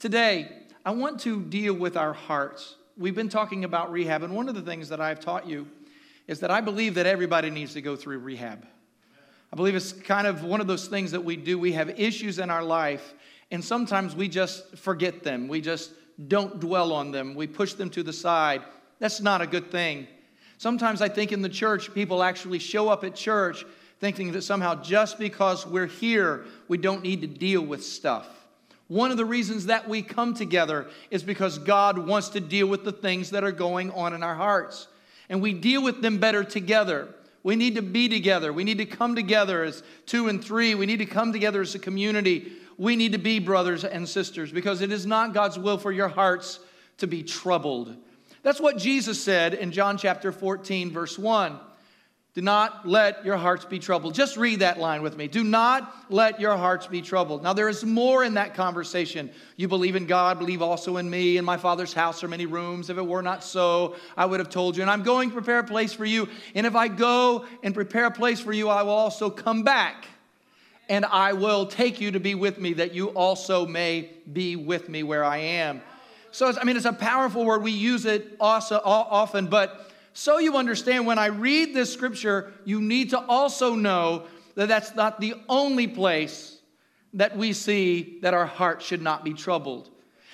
Today, I want to deal with our hearts. We've been talking about rehab, and one of the things that I've taught you is that I believe that everybody needs to go through rehab. I believe it's kind of one of those things that we do. We have issues in our life, and sometimes we just forget them. We just don't dwell on them. We push them to the side. That's not a good thing. Sometimes I think in the church, people actually show up at church thinking that somehow just because we're here, we don't need to deal with stuff. One of the reasons that we come together is because God wants to deal with the things that are going on in our hearts. And we deal with them better together. We need to be together. We need to come together as two and three. We need to come together as a community. We need to be brothers and sisters because it is not God's will for your hearts to be troubled. That's what Jesus said in John chapter 14, verse 1. Do not let your hearts be troubled. Just read that line with me. Do not let your hearts be troubled. Now, there is more in that conversation. You believe in God, believe also in me. In my Father's house are many rooms. If it were not so, I would have told you. And I'm going to prepare a place for you. And if I go and prepare a place for you, I will also come back and I will take you to be with me, that you also may be with me where I am. So, I mean, it's a powerful word. We use it also, often, but so you understand when I read this scripture, you need to also know that that's not the only place that we see that our heart should not be troubled.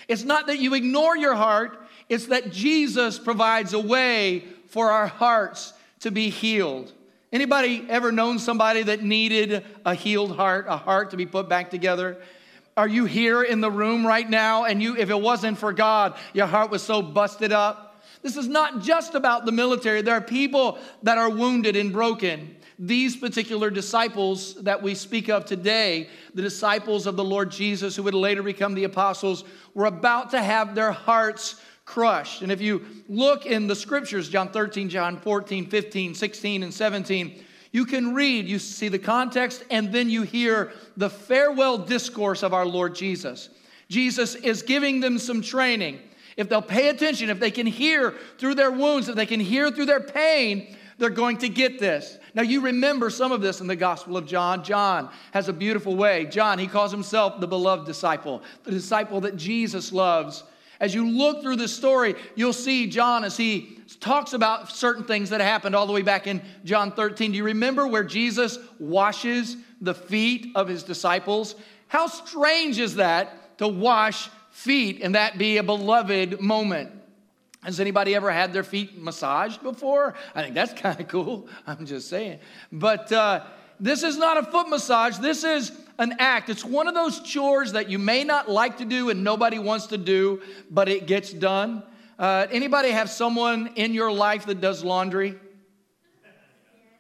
It's not that you ignore your heart, it's that Jesus provides a way for our hearts to be healed. Anybody ever known somebody that needed a healed heart, a heart to be put back together? Are you here in the room right now and you if it wasn't for God, your heart was so busted up? This is not just about the military. There are people that are wounded and broken. These particular disciples that we speak of today, the disciples of the Lord Jesus who would later become the apostles, were about to have their hearts crushed. And if you look in the scriptures, John 13, John 14, 15, 16, and 17, you can read, you see the context, and then you hear the farewell discourse of our Lord Jesus. Jesus is giving them some training if they'll pay attention, if they can hear through their wounds, if they can hear through their pain, they're going to get this. Now, you remember some of this in the Gospel of John. John has a beautiful way. John, he calls himself the beloved disciple, the disciple that Jesus loves. As you look through the story, you'll see John as he talks about certain things that happened all the way back in John 13. Do you remember where Jesus washes the feet of his disciples? How strange is that to wash feet and that be a beloved moment. Has anybody ever had their feet massaged before? I think that's kind of cool. I'm just saying. But uh, this is not a foot massage. This is an act. It's one of those chores that you may not like to do and nobody wants to do, but it gets done. Uh, anybody have someone in your life that does laundry?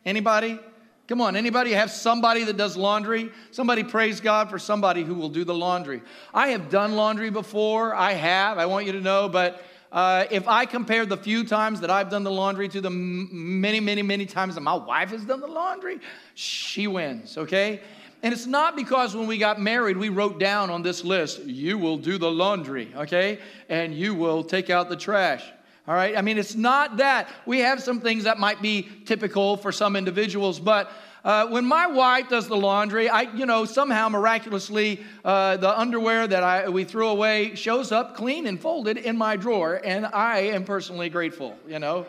Anybody? Come on, anybody have somebody that does laundry? Somebody praise God for somebody who will do the laundry. I have done laundry before. I have. I want you to know, but uh, if I compare the few times that I've done the laundry to the many, many, many times that my wife has done the laundry, she wins, okay? And it's not because when we got married, we wrote down on this list, you will do the laundry, okay? And you will take out the trash. All right? I mean, it's not that. We have some things that might be typical for some individuals, but uh, when my wife does the laundry, I, you know, somehow miraculously, uh, the underwear that I, we threw away shows up clean and folded in my drawer, and I am personally grateful, you know.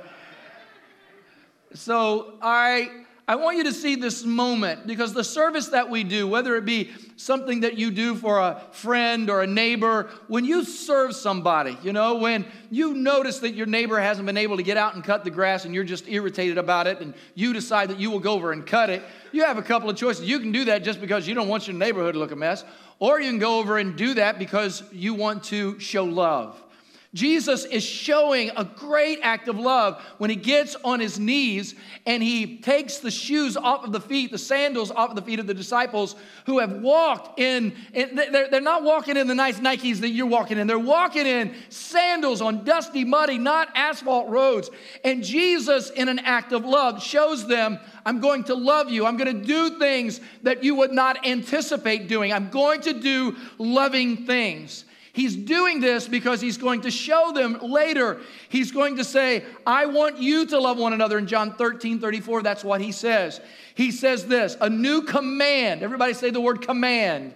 So I I want you to see this moment because the service that we do, whether it be something that you do for a friend or a neighbor, when you serve somebody, you know, when you notice that your neighbor hasn't been able to get out and cut the grass and you're just irritated about it and you decide that you will go over and cut it, you have a couple of choices. You can do that just because you don't want your neighborhood to look a mess, or you can go over and do that because you want to show love. Jesus is showing a great act of love when he gets on his knees and he takes the shoes off of the feet, the sandals off of the feet of the disciples who have walked in, they're, not walking in the nice Nikes that you're walking in. They're walking in sandals on dusty, muddy, not asphalt roads. And Jesus, in an act of love, shows them, I'm going to love you. I'm going to do things that you would not anticipate doing. I'm going to do loving things. He's doing this because he's going to show them later. He's going to say, I want you to love one another. In John 13, 34, that's what he says. He says this a new command. Everybody say the word command.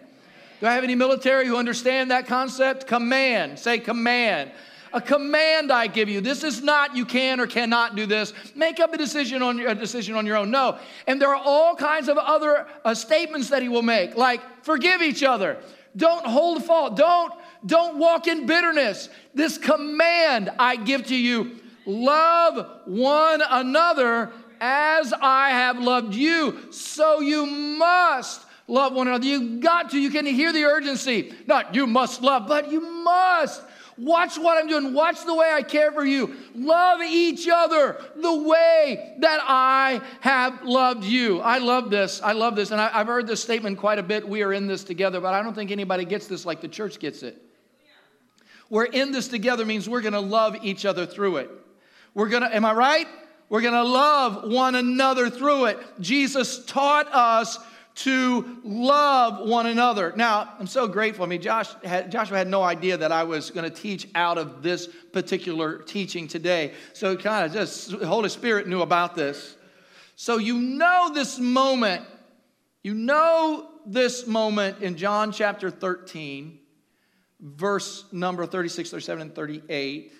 Do I have any military who understand that concept? Command. Say command. A command I give you. This is not you can or cannot do this. Make up a decision on your, a decision on your own. No. And there are all kinds of other uh, statements that he will make, like forgive each other. Don't hold fault. Don't don't walk in bitterness. This command I give to you love one another as I have loved you. So you must love one another. You got to. You can hear the urgency. Not you must love, but you must. Watch what I'm doing. Watch the way I care for you. Love each other the way that I have loved you. I love this. I love this. And I, have heard this statement quite a bit. We are in this together, but I don't think anybody gets this like the church gets it. We're in this together means we're going to love each other through it. We're going to, am I right? We're going to love one another through it. Jesus taught us to love one another. Now, I'm so grateful. I mean, Josh had, Joshua had no idea that I was going to teach out of this particular teaching today. So, kind of just, the Holy Spirit knew about this. So, you know this moment. You know this moment in John chapter 13 verse number 36, 37, and 38.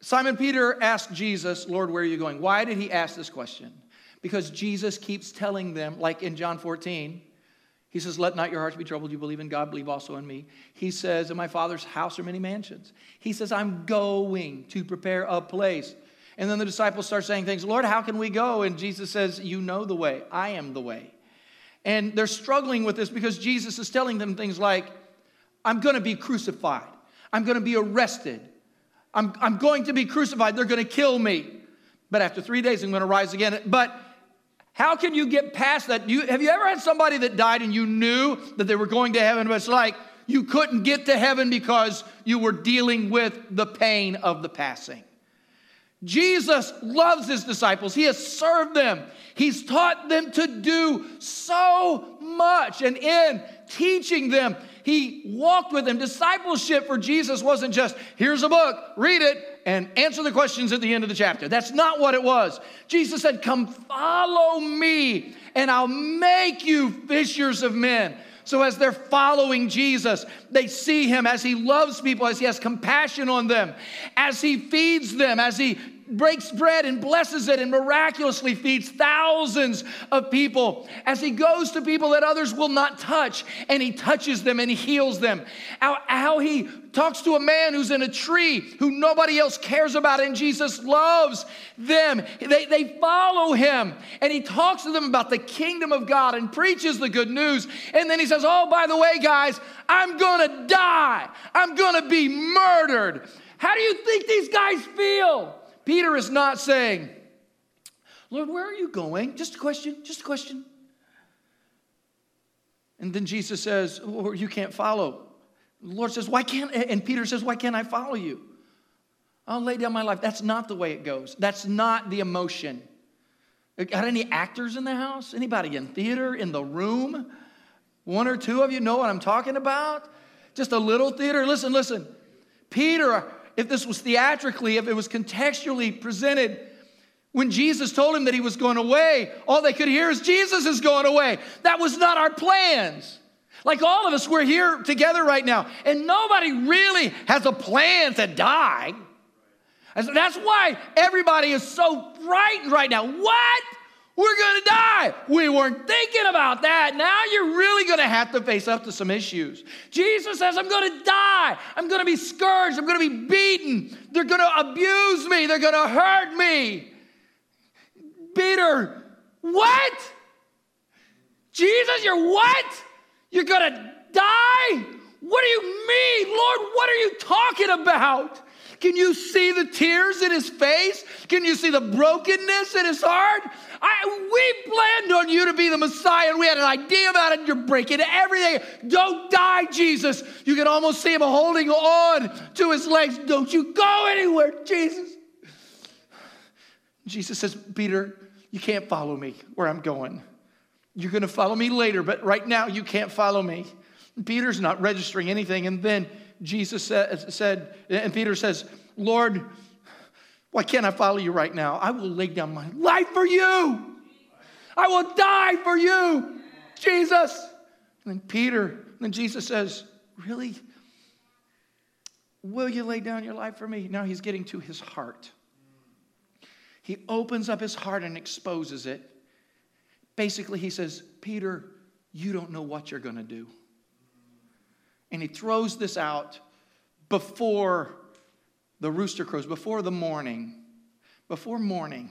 Simon Peter asked Jesus, Lord, where are you going? Why did he ask this question? Because Jesus keeps telling them, like in John 14, he says, Let not your hearts be troubled. You believe in God, believe also in me. He says, In my Father's house are many mansions. He says, I'm going to prepare a place. And then the disciples start saying things, Lord, how can we go? And Jesus says, You know the way. I am the way. And they're struggling with this because Jesus is telling them things like, I'm going to be crucified. I'm going to be arrested. I'm, I'm going to be crucified. They're going to kill me. But after three days, I'm going to rise again. But how can you get past that? You, have you ever had somebody that died and you knew that they were going to heaven, but it's like you couldn't get to heaven because you were dealing with the pain of the passing? Jesus loves his disciples. He has served them. He's taught them to do so much. And in teaching them, he walked with them. Discipleship for Jesus wasn't just, here's a book, read it, and answer the questions at the end of the chapter. That's not what it was. Jesus said, Come follow me, and I'll make you fishers of men. So, as they're following Jesus, they see him as he loves people, as he has compassion on them, as he feeds them, as he breaks bread and blesses it and miraculously feeds thousands of people as he goes to people that others will not touch and he touches them and he heals them. How, how he talks to a man who's in a tree who nobody else cares about and Jesus loves them. They, they follow him and he talks to them about the kingdom of God and preaches the good news. And then he says, Oh, by the way, guys, I'm gonna die, I'm gonna be murdered. How do you think these guys feel? Peter is not saying, Lord, where are you going? Just a question, just a question. And then Jesus says, oh, You can't follow. The Lord says, Why can't, and Peter says, Why can't I follow you? I'll lay down my life. That's not the way it goes. That's not the emotion. Got any actors in the house? Anybody in theater, in the room? One or two of you know what I'm talking about? Just a little theater? Listen, listen. Peter if this was theatrically, if it was contextually presented, when Jesus told him that he was going away, all they could hear is Jesus is going away. That was not our plans. Like all of us, we're here together right now, and nobody really has a plan to die. And so That's why everybody is so frightened right now. What? We're going to die. We weren't thinking about that. Now you're really going to have to face up to some issues. Jesus says, I'm going to die. I'm going to be scourged. I'm going to be beaten. They're going to abuse me. They're going to hurt me. Peter, what? Jesus, you're what? You're going to die? What do you mean? Lord, what are you talking about? Can you see the tears in his face? Can you see the brokenness in his heart? I, we planned on you to be the Messiah and we had an idea about it and you're breaking everything. Don't die, Jesus. You can almost see him holding on to his legs. Don't you go anywhere, Jesus. Jesus says, Peter, you can't follow me where I'm going. You're going to follow me later, but right now you can't follow me. Peter's not registering anything. And then Jesus said, and Peter says, Lord, why can't I follow you right now? I will lay down my life for you. I will die for you, Jesus. And then Peter And then Jesus says, Really? Will you lay down your life for me? Now he's getting to his heart. He opens up his heart and exposes it. Basically, he says, Peter, you don't know what you're going to do. And he throws this out before the rooster crows, before the morning. Before morning,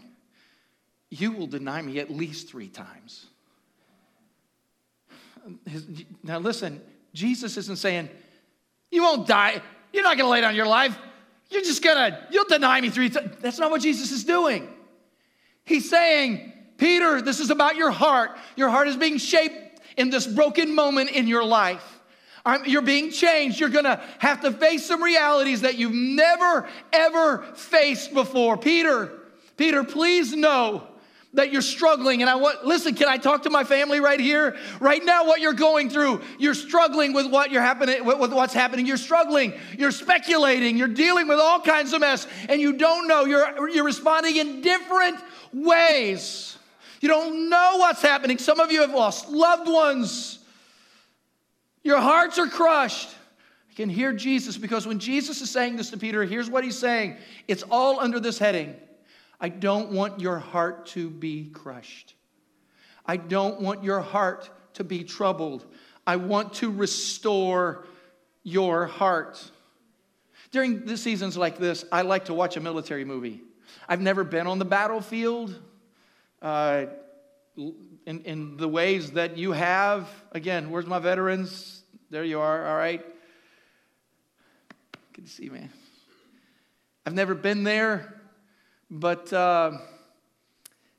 you will deny me at least three times. Now, listen, Jesus isn't saying, You won't die. You're not going to lay down your life. You're just going to, you'll deny me three times. That's not what Jesus is doing. He's saying, Peter, this is about your heart. Your heart is being shaped in this broken moment in your life. You're being changed. You're going to have to face some realities that you've never, ever faced before. Peter, Peter, please know that you're struggling. And i want listen can i talk to my family right here? Right now what you're going through you're struggling with what you're happening with what's happening. You're struggling. You're speculating. You're dealing with all kinds of mess. And you don't know. You're you're responding in different ways. You don't know what's happening. Some of you have lost loved ones your hearts are crushed I can hear Jesus because when Jesus is saying this to Peter, here's what he's saying. It's all under this heading I don't want your heart to be crushed. I don't want your heart to be troubled. I want to restore your heart. During the seasons like this, I like to watch a military movie. I've never been on the battlefield uh, in, in the ways that you have. Again, where's my veterans? There you are, all right. Good to see you, man. I've never been there. But, uh,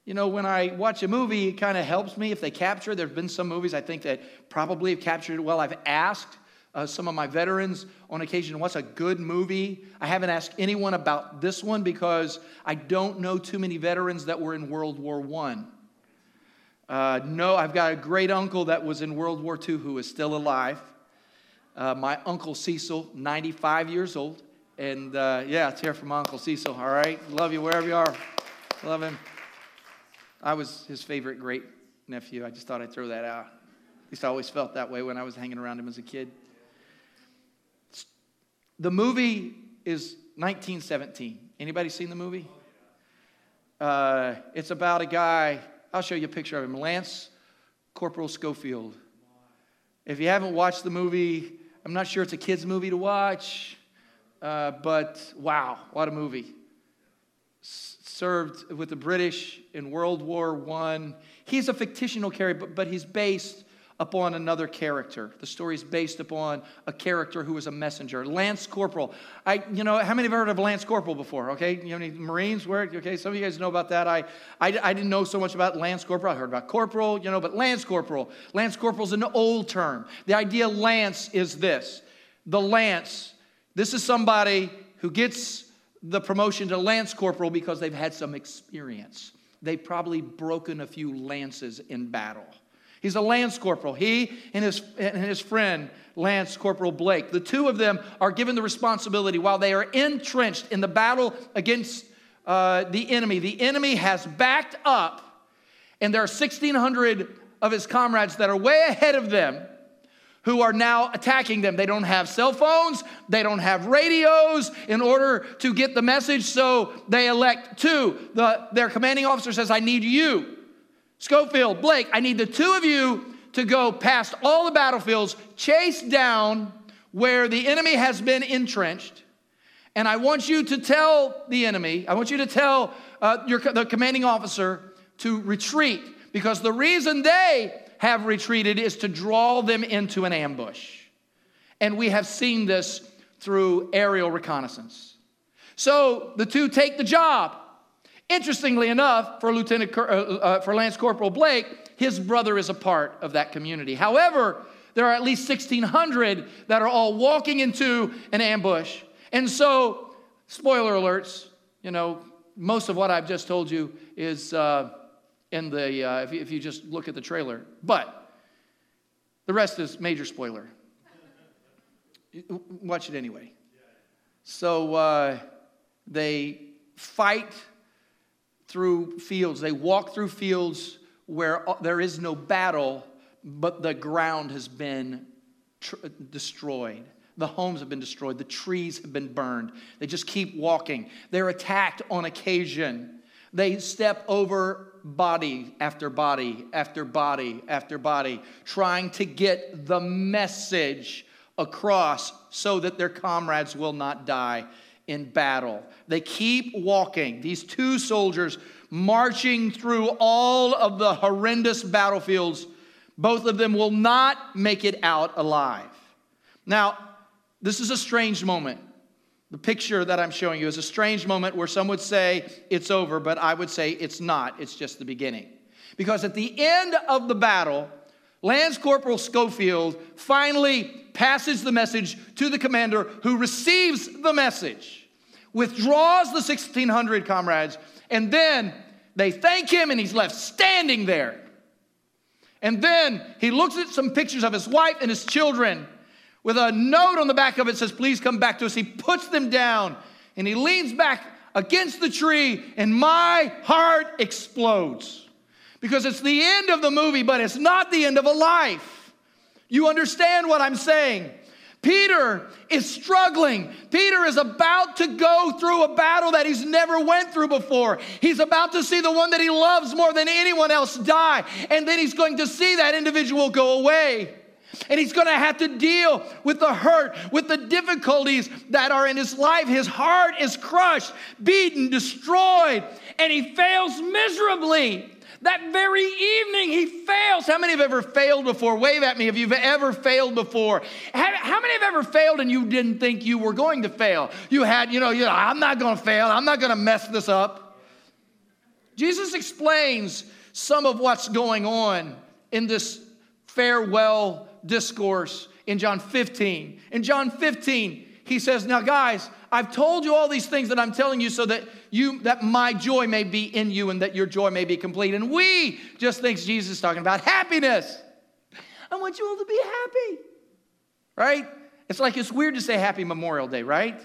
you know, when I watch a movie, it kind of helps me if they capture. There have been some movies I think that probably have captured it well. I've asked uh, some of my veterans on occasion, what's a good movie? I haven't asked anyone about this one because I don't know too many veterans that were in World War I. Uh, no, I've got a great uncle that was in World War II who is still alive. Uh, my uncle Cecil, 95 years old. And uh, yeah, it's here from Uncle Cecil, all right? Love you wherever you are. Love him. I was his favorite great nephew. I just thought I'd throw that out. At least I always felt that way when I was hanging around him as a kid. The movie is 1917. Anybody seen the movie? Uh, it's about a guy, I'll show you a picture of him, Lance Corporal Schofield. If you haven't watched the movie, I'm not sure it's a kid's movie to watch. Uh, but wow, what a movie. S- served with the British in World War I. He's a fictional character, but, but he's based upon another character. The story is based upon a character who was a messenger. Lance Corporal. I, you know, how many have heard of Lance Corporal before? Okay, you know, any Marines? Where? Okay, some of you guys know about that. I, I, I didn't know so much about Lance Corporal. I heard about Corporal, you know, but Lance Corporal. Lance Corporal is an old term. The idea Lance is this: the lance this is somebody who gets the promotion to lance corporal because they've had some experience. They've probably broken a few lances in battle. He's a lance corporal. He and his, and his friend, Lance Corporal Blake, the two of them are given the responsibility while they are entrenched in the battle against uh, the enemy. The enemy has backed up, and there are 1,600 of his comrades that are way ahead of them who are now attacking them. They don't have cell phones, they don't have radios in order to get the message, so they elect two. The, their commanding officer says, I need you. Schofield, Blake, I need the two of you to go past all the battlefields, chase down where the enemy has been entrenched. And I want you to tell the enemy, I want you to tell uh, your, the commanding officer to retreat because the reason they have retreated is to draw them into an ambush. And we have seen this through aerial reconnaissance. So the two take the job. Interestingly enough, for Lieutenant uh, uh, for Lance Corporal Blake, his brother is a part of that community. However, there are at least 1,600 that are all walking into an ambush. And so, spoiler alerts, you know, most of what I've just told you is uh, in the, uh, if, you, if you just look at the trailer. But the rest is major spoiler. Watch it anyway. So uh, they fight through fields, they walk through fields where uh, there is no battle, but the ground has been tr- uh, destroyed. The homes have been destroyed. The trees have been burned. They just keep walking. They're attacked on occasion. They step over body after body after body after body, trying to get the message across so that their comrades will not die in battle. They keep walking. These two soldiers marching through all of the horrendous battlefields, both of them will not make it out alive. Now, this is a strange moment. The picture that I'm showing you is a strange moment where some would say it's over, but I would say it's not. It's just the beginning. Because at the end of the battle, Lance Corporal Schofield finally passes the message to the commander who receives the message, withdraws the 1,600 comrades, and then they thank him and he's left standing there. And then he looks at some pictures of his wife and his children with a note on the back of it says, Please come back to us. He puts them down and he leans back against the tree, and my heart explodes because it's the end of the movie, but it's not the end of a life. You understand what I'm saying? Peter is struggling. Peter is about to go through a battle that he's never went through before. He's about to see the one that he loves more than anyone else die, and then he's going to see that individual go away. And he's going to have to deal with the hurt, with the difficulties that are in his life. His heart is crushed, beaten, destroyed, and he fails miserably. That very evening, he fails. How many have ever failed before? Wave at me if you've ever failed before. How many have ever failed and you didn't think you were going to fail? You had, you know, you know I'm not going to fail. I'm not going to mess this up. Jesus explains some of what's going on in this farewell discourse in John 15. In John 15, he says, Now, guys, I've told you all these things that I'm telling you so that you that my joy may be in you and that your joy may be complete. And we just thinks Jesus is talking about happiness. I want you all to be happy. Right? It's like it's weird to say happy Memorial Day, right?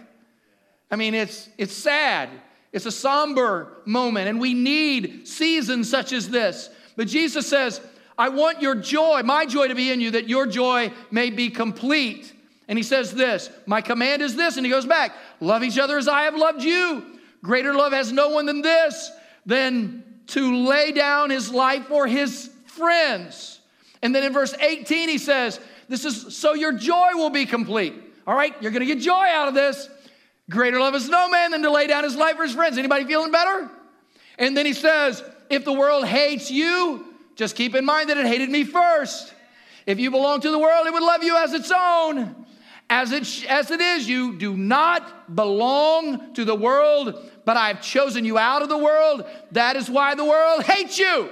I mean, it's it's sad. It's a somber moment, and we need seasons such as this. But Jesus says, I want your joy, my joy to be in you, that your joy may be complete. And he says this My command is this. And he goes back love each other as I have loved you. Greater love has no one than this, than to lay down his life for his friends. And then in verse 18, he says, This is so your joy will be complete. All right, you're gonna get joy out of this. Greater love is no man than to lay down his life for his friends. Anybody feeling better? And then he says, If the world hates you, just keep in mind that it hated me first. If you belong to the world, it would love you as its own. As it, as it is, you do not belong to the world, but I've chosen you out of the world. That is why the world hates you.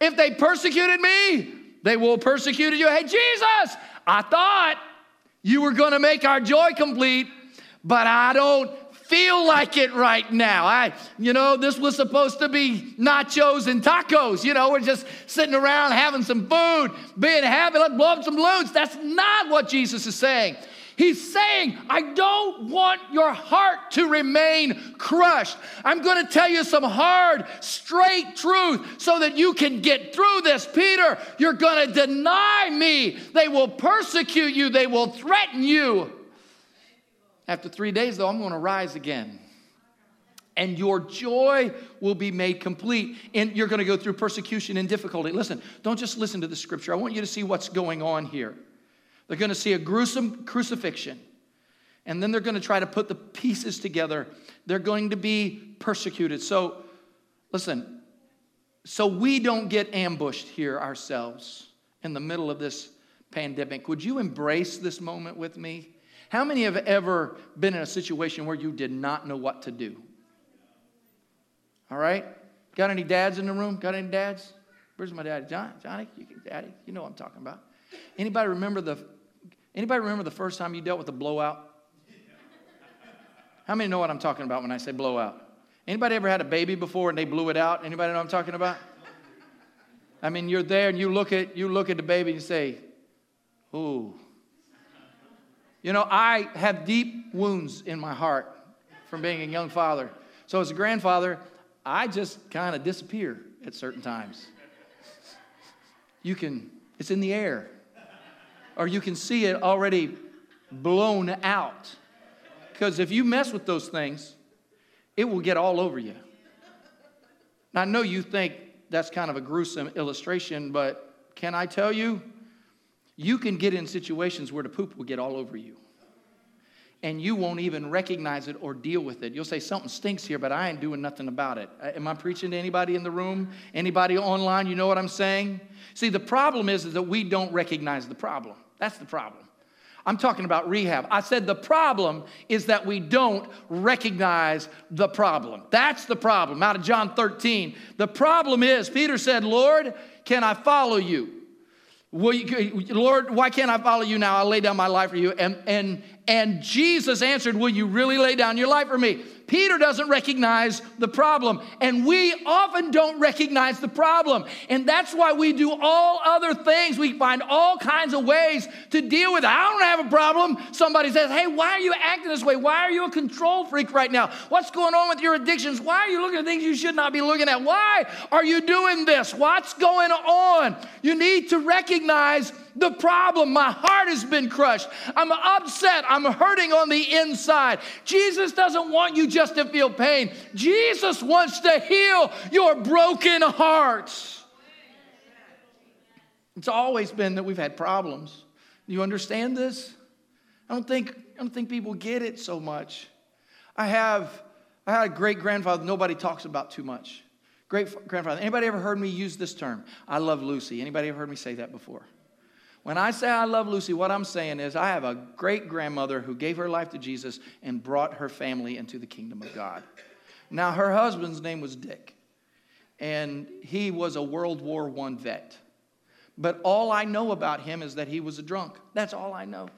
If they persecuted me, they will persecute you. Hey, Jesus, I thought you were going to make our joy complete, but I don't feel like it right now. I, you know, this was supposed to be nachos and tacos. You know, we're just sitting around having some food, being happy, let's blow up some balloons. That's not what Jesus is saying. He's saying, I don't want your heart to remain crushed. I'm going to tell you some hard, straight truth so that you can get through this. Peter, you're going to deny me. They will persecute you, they will threaten you. After three days, though, I'm going to rise again. And your joy will be made complete. And you're going to go through persecution and difficulty. Listen, don't just listen to the scripture. I want you to see what's going on here. They're going to see a gruesome crucifixion. And then they're going to try to put the pieces together. They're going to be persecuted. So, listen, so we don't get ambushed here ourselves in the middle of this pandemic, would you embrace this moment with me? How many have ever been in a situation where you did not know what to do? All right? Got any dads in the room? Got any dads? Where's my daddy? John, Johnny, you, daddy, you know what I'm talking about. Anybody remember the anybody remember the first time you dealt with a blowout? How many know what I'm talking about when I say blowout? Anybody ever had a baby before and they blew it out? Anybody know what I'm talking about? I mean, you're there and you look at you look at the baby and you say, "Ooh, you know, I have deep wounds in my heart from being a young father. So, as a grandfather, I just kind of disappear at certain times. You can, it's in the air. or you can see it already blown out. Because if you mess with those things, it will get all over you. Now, I know you think that's kind of a gruesome illustration, but can I tell you? You can get in situations where the poop will get all over you. And you won't even recognize it or deal with it. You'll say, Something stinks here, but I ain't doing nothing about it. Uh, am I preaching to anybody in the room? Anybody online? You know what I'm saying? See, the problem is, is that we don't recognize the problem. That's the problem. I'm talking about rehab. I said the problem is that we don't recognize the problem. That's the problem. Out of John 13. The problem is, Peter said, Lord, can I follow you? You, Lord, why can't I follow you now? I'll lay down my life for you. And, and, and Jesus answered, Will you really lay down your life for me? Peter doesn't recognize the problem, and we often don't recognize the problem. And that's why we do all other things. We find all kinds of ways to deal with it. I don't have a problem. Somebody says, Hey, why are you acting this way? Why are you a control freak right now? What's going on with your addictions? Why are you looking at things you should not be looking at? Why are you doing this? What's going on? You need to recognize the problem. My heart has been crushed. I'm upset. I'm hurting on the inside. Jesus doesn't want you just to feel pain, Jesus wants to heal your broken hearts. It's always been that we've had problems. Do you understand this? I don't think, I don't think people get it so much. I have I had a great grandfather nobody talks about too much. Great grandfather. Anybody ever heard me use this term? I love Lucy. Anybody ever heard me say that before? When I say I love Lucy, what I'm saying is I have a great grandmother who gave her life to Jesus and brought her family into the kingdom of God. Now, her husband's name was Dick, and he was a World War I vet. But all I know about him is that he was a drunk. That's all I know.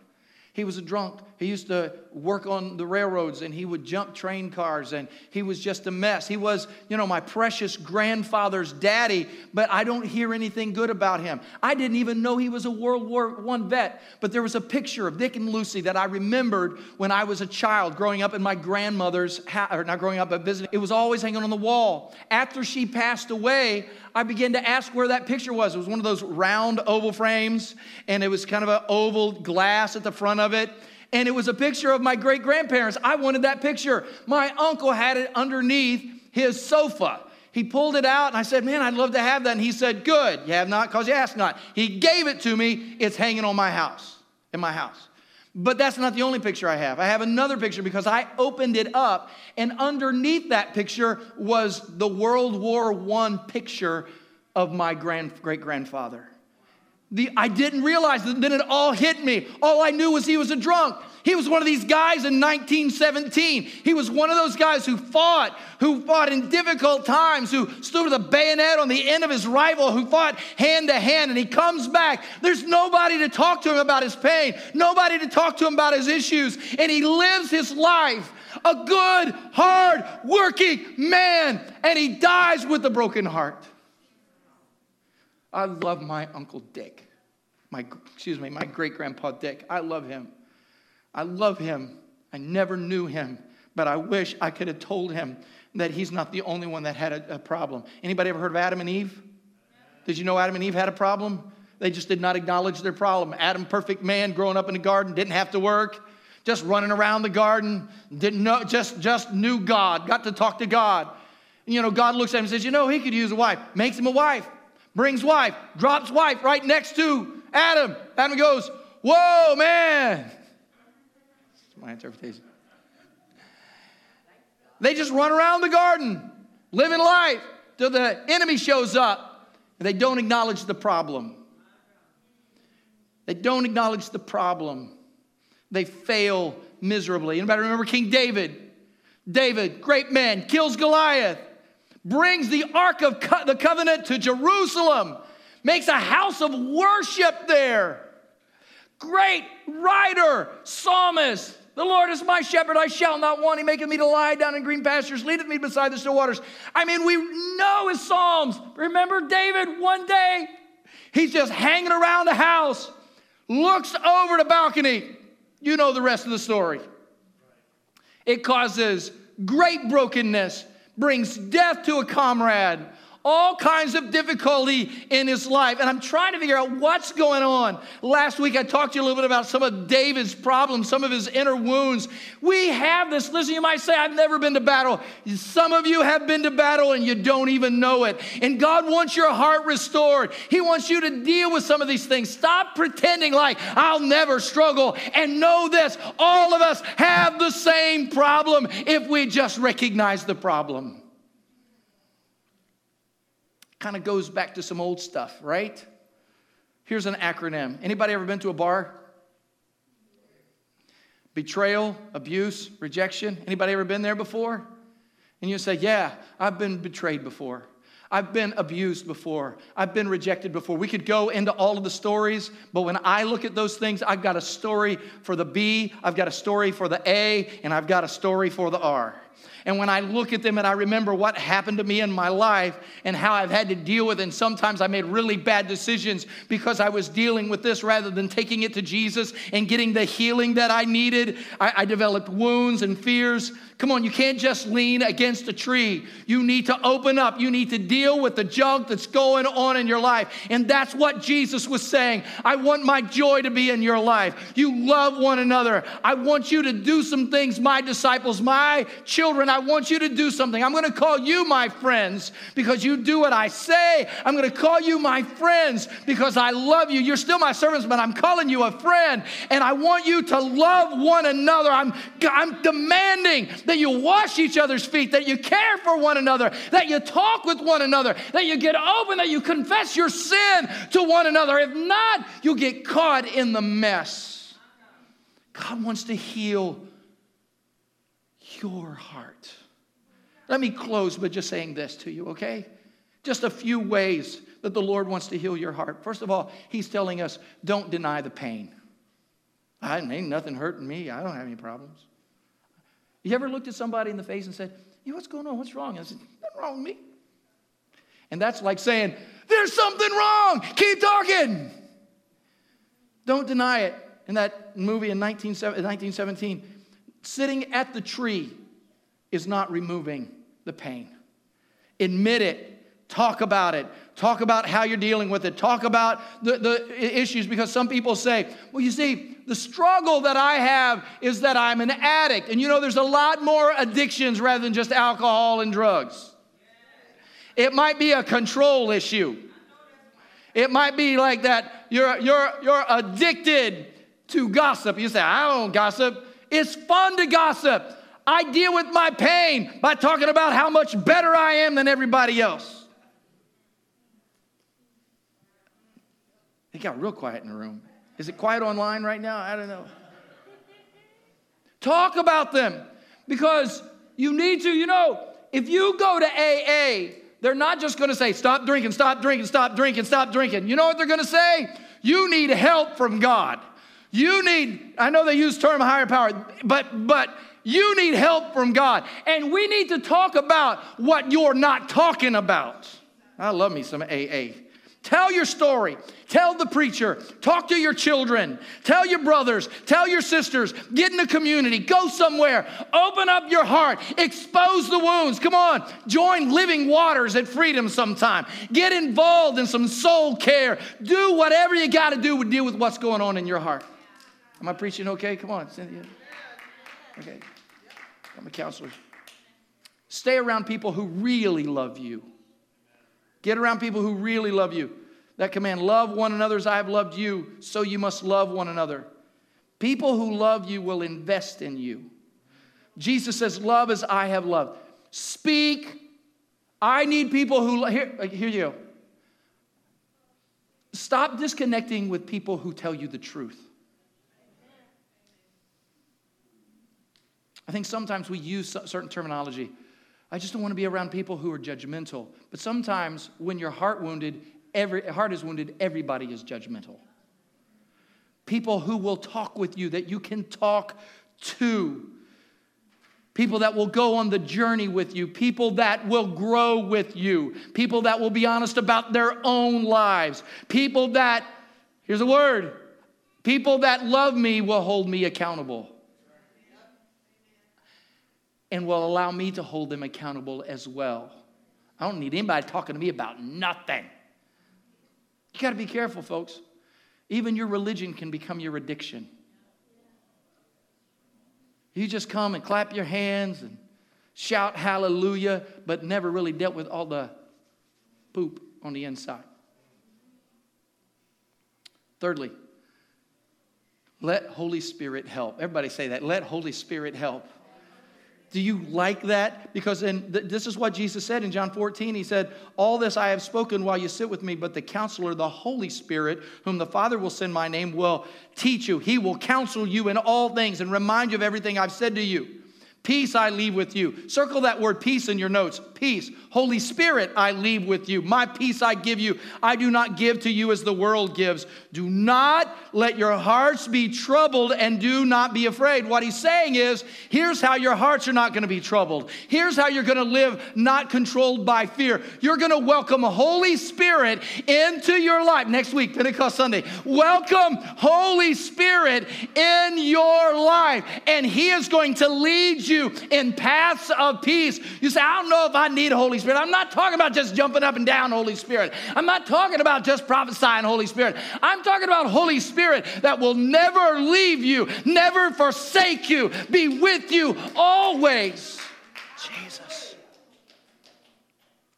He was a drunk. He used to work on the railroads and he would jump train cars and he was just a mess. He was, you know, my precious grandfather's daddy, but I don't hear anything good about him. I didn't even know he was a World War I vet, but there was a picture of Dick and Lucy that I remembered when I was a child growing up in my grandmother's house, or not growing up, but visiting. It was always hanging on the wall. After she passed away, I began to ask where that picture was. It was one of those round oval frames, and it was kind of an oval glass at the front of it. And it was a picture of my great grandparents. I wanted that picture. My uncle had it underneath his sofa. He pulled it out, and I said, Man, I'd love to have that. And he said, Good, you have not because you asked not. He gave it to me. It's hanging on my house, in my house. But that's not the only picture I have. I have another picture because I opened it up, and underneath that picture was the World War I picture of my grand, great grandfather. The, I didn't realize that. Then it all hit me. All I knew was he was a drunk. He was one of these guys in 1917. He was one of those guys who fought, who fought in difficult times, who stood with a bayonet on the end of his rifle, who fought hand to hand, and he comes back. There's nobody to talk to him about his pain, nobody to talk to him about his issues, and he lives his life. A good, hard working man, and he dies with a broken heart. I love my Uncle Dick. My, excuse me, my great grandpa Dick. I love him. I love him. I never knew him, but I wish I could have told him that he's not the only one that had a, a problem. Anybody ever heard of Adam and Eve? Did you know Adam and Eve had a problem? They just did not acknowledge their problem. Adam, perfect man, growing up in the garden, didn't have to work, just running around the garden, didn't know, just, just knew God, got to talk to God. You know, God looks at him and says, You know, he could use a wife, makes him a wife brings wife, drops wife right next to Adam. Adam goes, Whoa, man. That's my interpretation. They just run around the garden, living life, till the enemy shows up. And they don't acknowledge the problem. They don't acknowledge the problem. They fail miserably. Anybody remember King David? David, great man, kills Goliath brings the Ark of Co- the Covenant to Jerusalem, makes a house of worship there. Great writer, psalmist. The Lord is my shepherd, I shall not want. He maketh me to lie down in green pastures, leadeth me beside the still waters. I mean, we know his Psalms. Remember David one day? He's just hanging around the house, looks over the balcony. You know the rest of the story. It causes great brokenness brings death to a comrade. All kinds of difficulty in his life. And I'm trying to figure out what's going on. Last week, I talked to you a little bit about some of David's problems, some of his inner wounds. We have this. Listen, you might say, I've never been to battle. Some of you have been to battle and you don't even know it. And God wants your heart restored. He wants you to deal with some of these things. Stop pretending like I'll never struggle. And know this all of us have the same problem if we just recognize the problem kind of goes back to some old stuff, right? Here's an acronym. Anybody ever been to a bar? Betrayal, abuse, rejection. Anybody ever been there before? And you say, "Yeah, I've been betrayed before. I've been abused before. I've been rejected before." We could go into all of the stories, but when I look at those things, I've got a story for the B, I've got a story for the A, and I've got a story for the R. And when I look at them and I remember what happened to me in my life and how I've had to deal with it, and sometimes I made really bad decisions because I was dealing with this rather than taking it to Jesus and getting the healing that I needed. I, I developed wounds and fears. Come on, you can't just lean against a tree. You need to open up. You need to deal with the junk that's going on in your life. And that's what Jesus was saying. I want my joy to be in your life. You love one another. I want you to do some things, my disciples, my children. I want you to do something. I'm going to call you my friends because you do what I say. I'm going to call you my friends because I love you. You're still my servants, but I'm calling you a friend. And I want you to love one another. I'm, I'm demanding that you wash each other's feet, that you care for one another, that you talk with one another, that you get open, that you confess your sin to one another. If not, you'll get caught in the mess. God wants to heal your heart. Let me close by just saying this to you, okay? Just a few ways that the Lord wants to heal your heart. First of all, He's telling us don't deny the pain. I ain't nothing hurting me. I don't have any problems. You ever looked at somebody in the face and said, "You, what's going on? What's wrong?" I said, "Nothing wrong with me." And that's like saying, "There's something wrong. Keep talking." Don't deny it. In that movie in 1917, Sitting at the tree is not removing the pain. Admit it. Talk about it. Talk about how you're dealing with it. Talk about the, the issues because some people say, well, you see, the struggle that I have is that I'm an addict. And you know, there's a lot more addictions rather than just alcohol and drugs. It might be a control issue. It might be like that you're, you're, you're addicted to gossip. You say, I don't gossip. It's fun to gossip. I deal with my pain by talking about how much better I am than everybody else. It got real quiet in the room. Is it quiet online right now? I don't know. Talk about them because you need to, you know, if you go to AA, they're not just going to say, stop drinking, stop drinking, stop drinking, stop drinking. You know what they're going to say? You need help from God. You need, I know they use term higher power, but but you need help from God. And we need to talk about what you're not talking about. I love me some AA. Tell your story. Tell the preacher. Talk to your children. Tell your brothers. Tell your sisters. Get in the community. Go somewhere. Open up your heart. Expose the wounds. Come on. Join Living Waters at Freedom sometime. Get involved in some soul care. Do whatever you got to do to deal with what's going on in your heart. Am I preaching okay? Come on, Cynthia. Okay. I'm a counselor. Stay around people who really love you. Get around people who really love you. That command, love one another as I have loved you, so you must love one another. People who love you will invest in you. Jesus says, Love as I have loved. Speak. I need people who, here, uh, here you go. Stop disconnecting with people who tell you the truth. I think sometimes we use certain terminology. I just don't want to be around people who are judgmental. But sometimes when your heart wounded, every heart is wounded, everybody is judgmental. People who will talk with you that you can talk to. People that will go on the journey with you, people that will grow with you, people that will be honest about their own lives, people that, here's a word, people that love me will hold me accountable and will allow me to hold them accountable as well. I don't need anybody talking to me about nothing. You got to be careful, folks. Even your religion can become your addiction. You just come and clap your hands and shout hallelujah, but never really dealt with all the poop on the inside. Thirdly, let Holy Spirit help. Everybody say that. Let Holy Spirit help. Do you like that? Because in th- this is what Jesus said in John 14. He said, All this I have spoken while you sit with me, but the counselor, the Holy Spirit, whom the Father will send my name, will teach you. He will counsel you in all things and remind you of everything I've said to you. Peace I leave with you. Circle that word peace in your notes. Peace. Holy Spirit I leave with you. My peace I give you. I do not give to you as the world gives. Do not let your hearts be troubled and do not be afraid. What he's saying is here's how your hearts are not going to be troubled. Here's how you're going to live not controlled by fear. You're going to welcome Holy Spirit into your life. Next week, Pentecost Sunday. Welcome Holy Spirit in your life. And he is going to lead you you in paths of peace. You say, I don't know if I need Holy Spirit. I'm not talking about just jumping up and down, Holy Spirit. I'm not talking about just prophesying, Holy Spirit. I'm talking about Holy Spirit that will never leave you, never forsake you, be with you always. Jesus.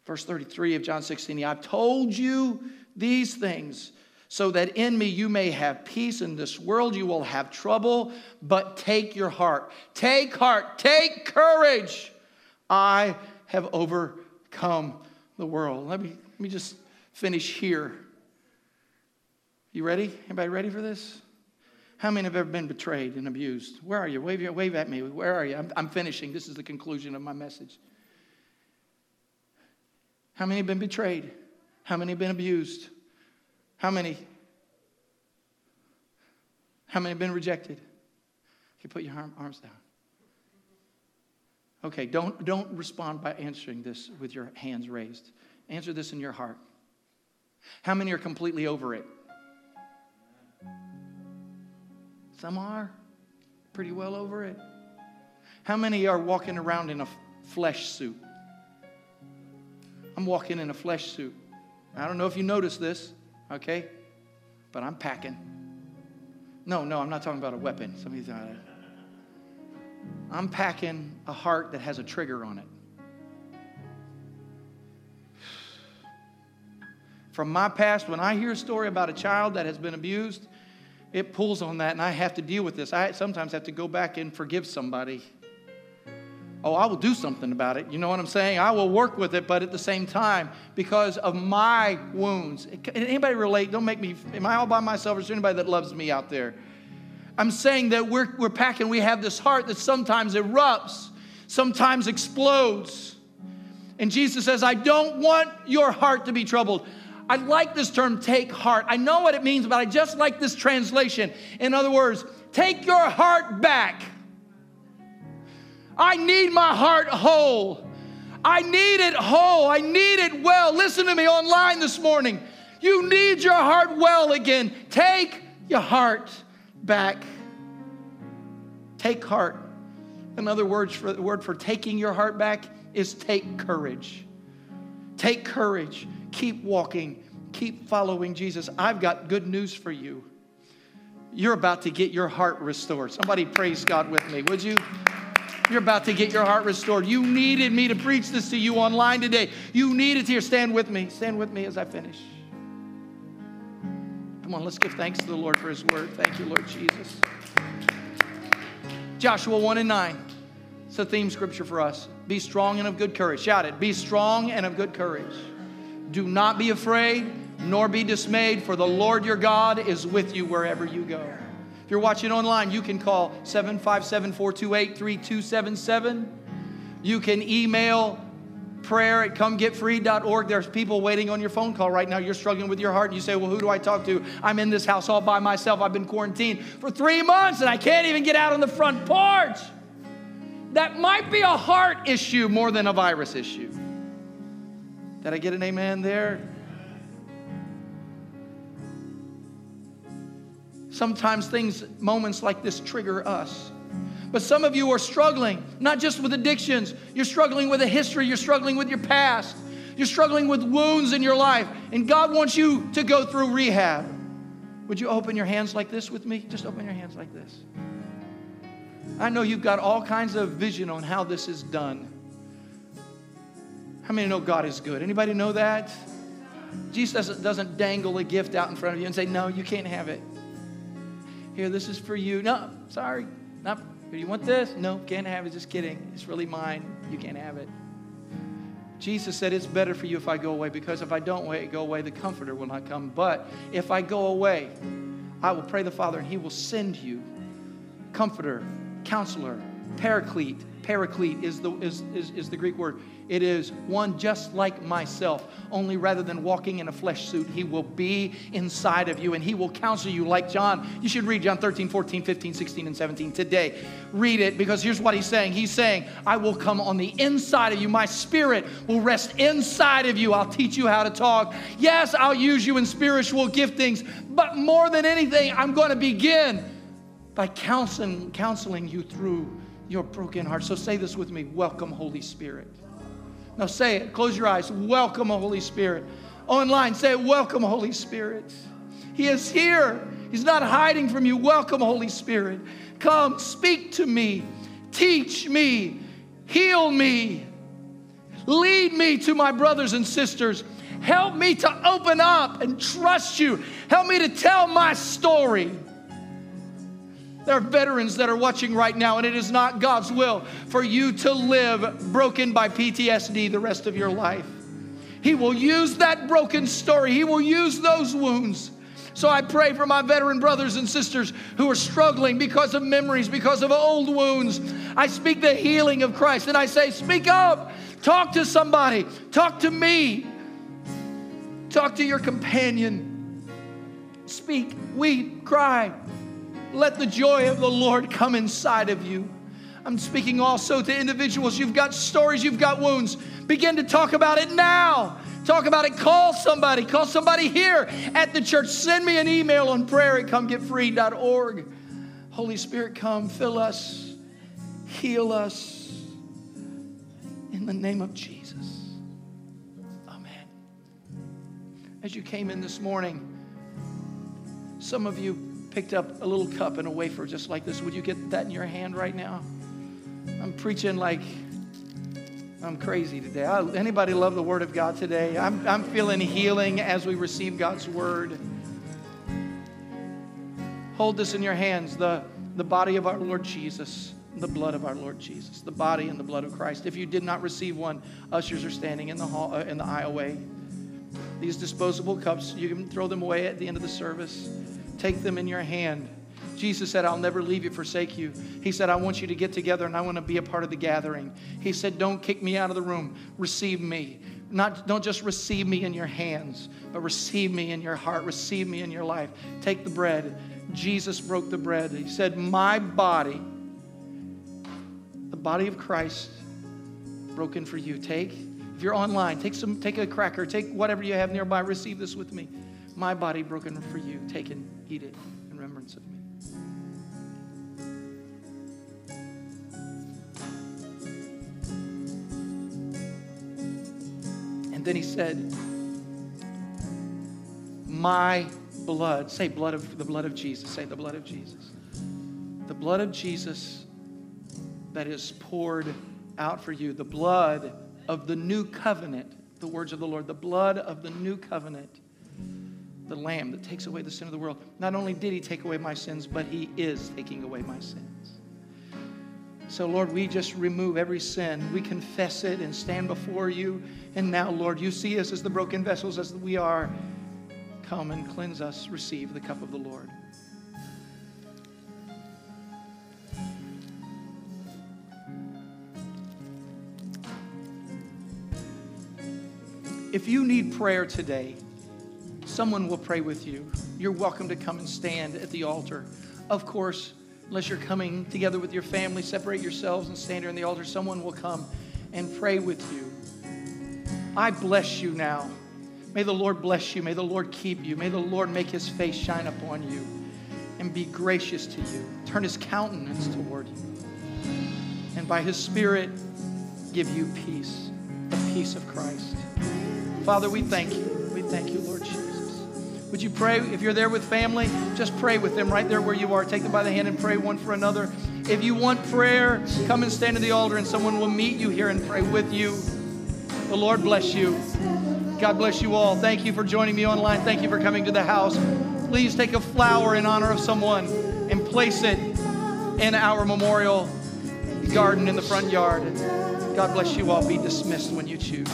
Verse 33 of John 16, I've told you these things so that in me you may have peace. In this world you will have trouble, but take your heart. Take heart. Take courage. I have overcome the world. Let me, let me just finish here. You ready? Anybody ready for this? How many have ever been betrayed and abused? Where are you? Wave, wave at me. Where are you? I'm, I'm finishing. This is the conclusion of my message. How many have been betrayed? How many have been abused? How many? How many have been rejected? Okay, put your arm, arms down. Okay, don't, don't respond by answering this with your hands raised. Answer this in your heart. How many are completely over it? Some are pretty well over it. How many are walking around in a flesh suit? I'm walking in a flesh suit. I don't know if you noticed this okay? But I'm packing. No, no, I'm not talking about a weapon. Somebody's uh, I'm packing a heart that has a trigger on it. From my past, when I hear a story about a child that has been abused, it pulls on that, and I have to deal with this. I sometimes have to go back and forgive somebody oh, I will do something about it. You know what I'm saying? I will work with it, but at the same time, because of my wounds. Anybody relate? Don't make me, am I all by myself or is there anybody that loves me out there? I'm saying that we're, we're packing, we have this heart that sometimes erupts, sometimes explodes. And Jesus says, I don't want your heart to be troubled. I like this term, take heart. I know what it means, but I just like this translation. In other words, take your heart back. I need my heart whole. I need it whole. I need it well. Listen to me online this morning. You need your heart well again. Take your heart back. Take heart. Another word for the word for taking your heart back is take courage. Take courage. Keep walking. Keep following Jesus. I've got good news for you. You're about to get your heart restored. Somebody praise God with me, would you? You're about to get your heart restored. You needed me to preach this to you online today. You needed to hear. Stand with me. Stand with me as I finish. Come on, let's give thanks to the Lord for his word. Thank you, Lord Jesus. Joshua 1 and 9. It's a theme scripture for us. Be strong and of good courage. Shout it. Be strong and of good courage. Do not be afraid, nor be dismayed, for the Lord your God is with you wherever you go. If you're watching online, you can call 757 428 3277. You can email prayer at comegetfree.org. There's people waiting on your phone call right now. You're struggling with your heart and you say, Well, who do I talk to? I'm in this house all by myself. I've been quarantined for three months and I can't even get out on the front porch. That might be a heart issue more than a virus issue. Did I get an amen there? Sometimes things, moments like this trigger us. But some of you are struggling, not just with addictions, you're struggling with a history, you're struggling with your past. You're struggling with wounds in your life, and God wants you to go through rehab. Would you open your hands like this with me? Just open your hands like this. I know you've got all kinds of vision on how this is done. How many know God is good? Anybody know that? Jesus doesn't, dangle a gift out in front of you and say, No, you can't have it. Here, this is for you. No, sorry. No, do you want this? No, can't have it. Just kidding. It's really mine. You can't have it. Jesus said, It's better for you if I go away because if I don't go away, the Comforter will not come. But if I go away, I will pray the Father and He will send you Comforter, Counselor, Paraclete. Paraclete is the, is, is, is the Greek word. It is one just like myself, only rather than walking in a flesh suit, he will be inside of you and he will counsel you like John. You should read John 13, 14, 15, 16, and 17 today. Read it because here's what he's saying. He's saying, I will come on the inside of you. My spirit will rest inside of you. I'll teach you how to talk. Yes, I'll use you in spiritual giftings, but more than anything, I'm going to begin by counseling, counseling you through your broken heart. So say this with me Welcome, Holy Spirit. Now say it. Close your eyes. Welcome, Holy Spirit. Online, say it. Welcome, Holy Spirit. He is here. He's not hiding from you. Welcome, Holy Spirit. Come, speak to me. Teach me. Heal me. Lead me to my brothers and sisters. Help me to open up and trust you. Help me to tell my story. There are veterans that are watching right now, and it is not God's will for you to live broken by PTSD the rest of your life. He will use that broken story, He will use those wounds. So I pray for my veteran brothers and sisters who are struggling because of memories, because of old wounds. I speak the healing of Christ, and I say, Speak up, talk to somebody, talk to me, talk to your companion. Speak, weep, cry. Let the joy of the Lord come inside of you. I'm speaking also to individuals. You've got stories, you've got wounds. Begin to talk about it now. Talk about it. Call somebody. Call somebody here at the church. Send me an email on prayer at comegetfree.org. Holy Spirit, come, fill us, heal us in the name of Jesus. Amen. As you came in this morning, some of you picked up a little cup and a wafer just like this. Would you get that in your hand right now? I'm preaching like I'm crazy today. I, anybody love the Word of God today? I'm, I'm feeling healing as we receive God's Word. Hold this in your hands the, the body of our Lord Jesus, the blood of our Lord Jesus, the body and the blood of Christ. If you did not receive one, ushers are standing in the, hall, uh, in the aisleway. These disposable cups, you can throw them away at the end of the service. Take them in your hand. Jesus said, I'll never leave you, forsake you. He said, I want you to get together and I want to be a part of the gathering. He said, Don't kick me out of the room. Receive me. Not, don't just receive me in your hands, but receive me in your heart. Receive me in your life. Take the bread. Jesus broke the bread. He said, My body, the body of Christ, broken for you. Take, if you're online, take some, take a cracker, take whatever you have nearby. Receive this with me. My body broken for you. Take it, eat it in remembrance of me. And then he said, My blood. Say blood of the blood of Jesus. Say the blood of Jesus. The blood of Jesus that is poured out for you. The blood of the new covenant. The words of the Lord. The blood of the new covenant the Lamb that takes away the sin of the world. Not only did He take away my sins, but He is taking away my sins. So, Lord, we just remove every sin. We confess it and stand before you. And now, Lord, you see us as the broken vessels as we are. Come and cleanse us. Receive the cup of the Lord. If you need prayer today, Someone will pray with you. You're welcome to come and stand at the altar. Of course, unless you're coming together with your family, separate yourselves and stand here on the altar. Someone will come and pray with you. I bless you now. May the Lord bless you. May the Lord keep you. May the Lord make his face shine upon you and be gracious to you. Turn his countenance toward you. And by his Spirit, give you peace, the peace of Christ. Father, we thank you. We thank you. Would you pray? If you're there with family, just pray with them right there where you are. Take them by the hand and pray one for another. If you want prayer, come and stand at the altar and someone will meet you here and pray with you. The Lord bless you. God bless you all. Thank you for joining me online. Thank you for coming to the house. Please take a flower in honor of someone and place it in our memorial garden in the front yard. God bless you all. Be dismissed when you choose.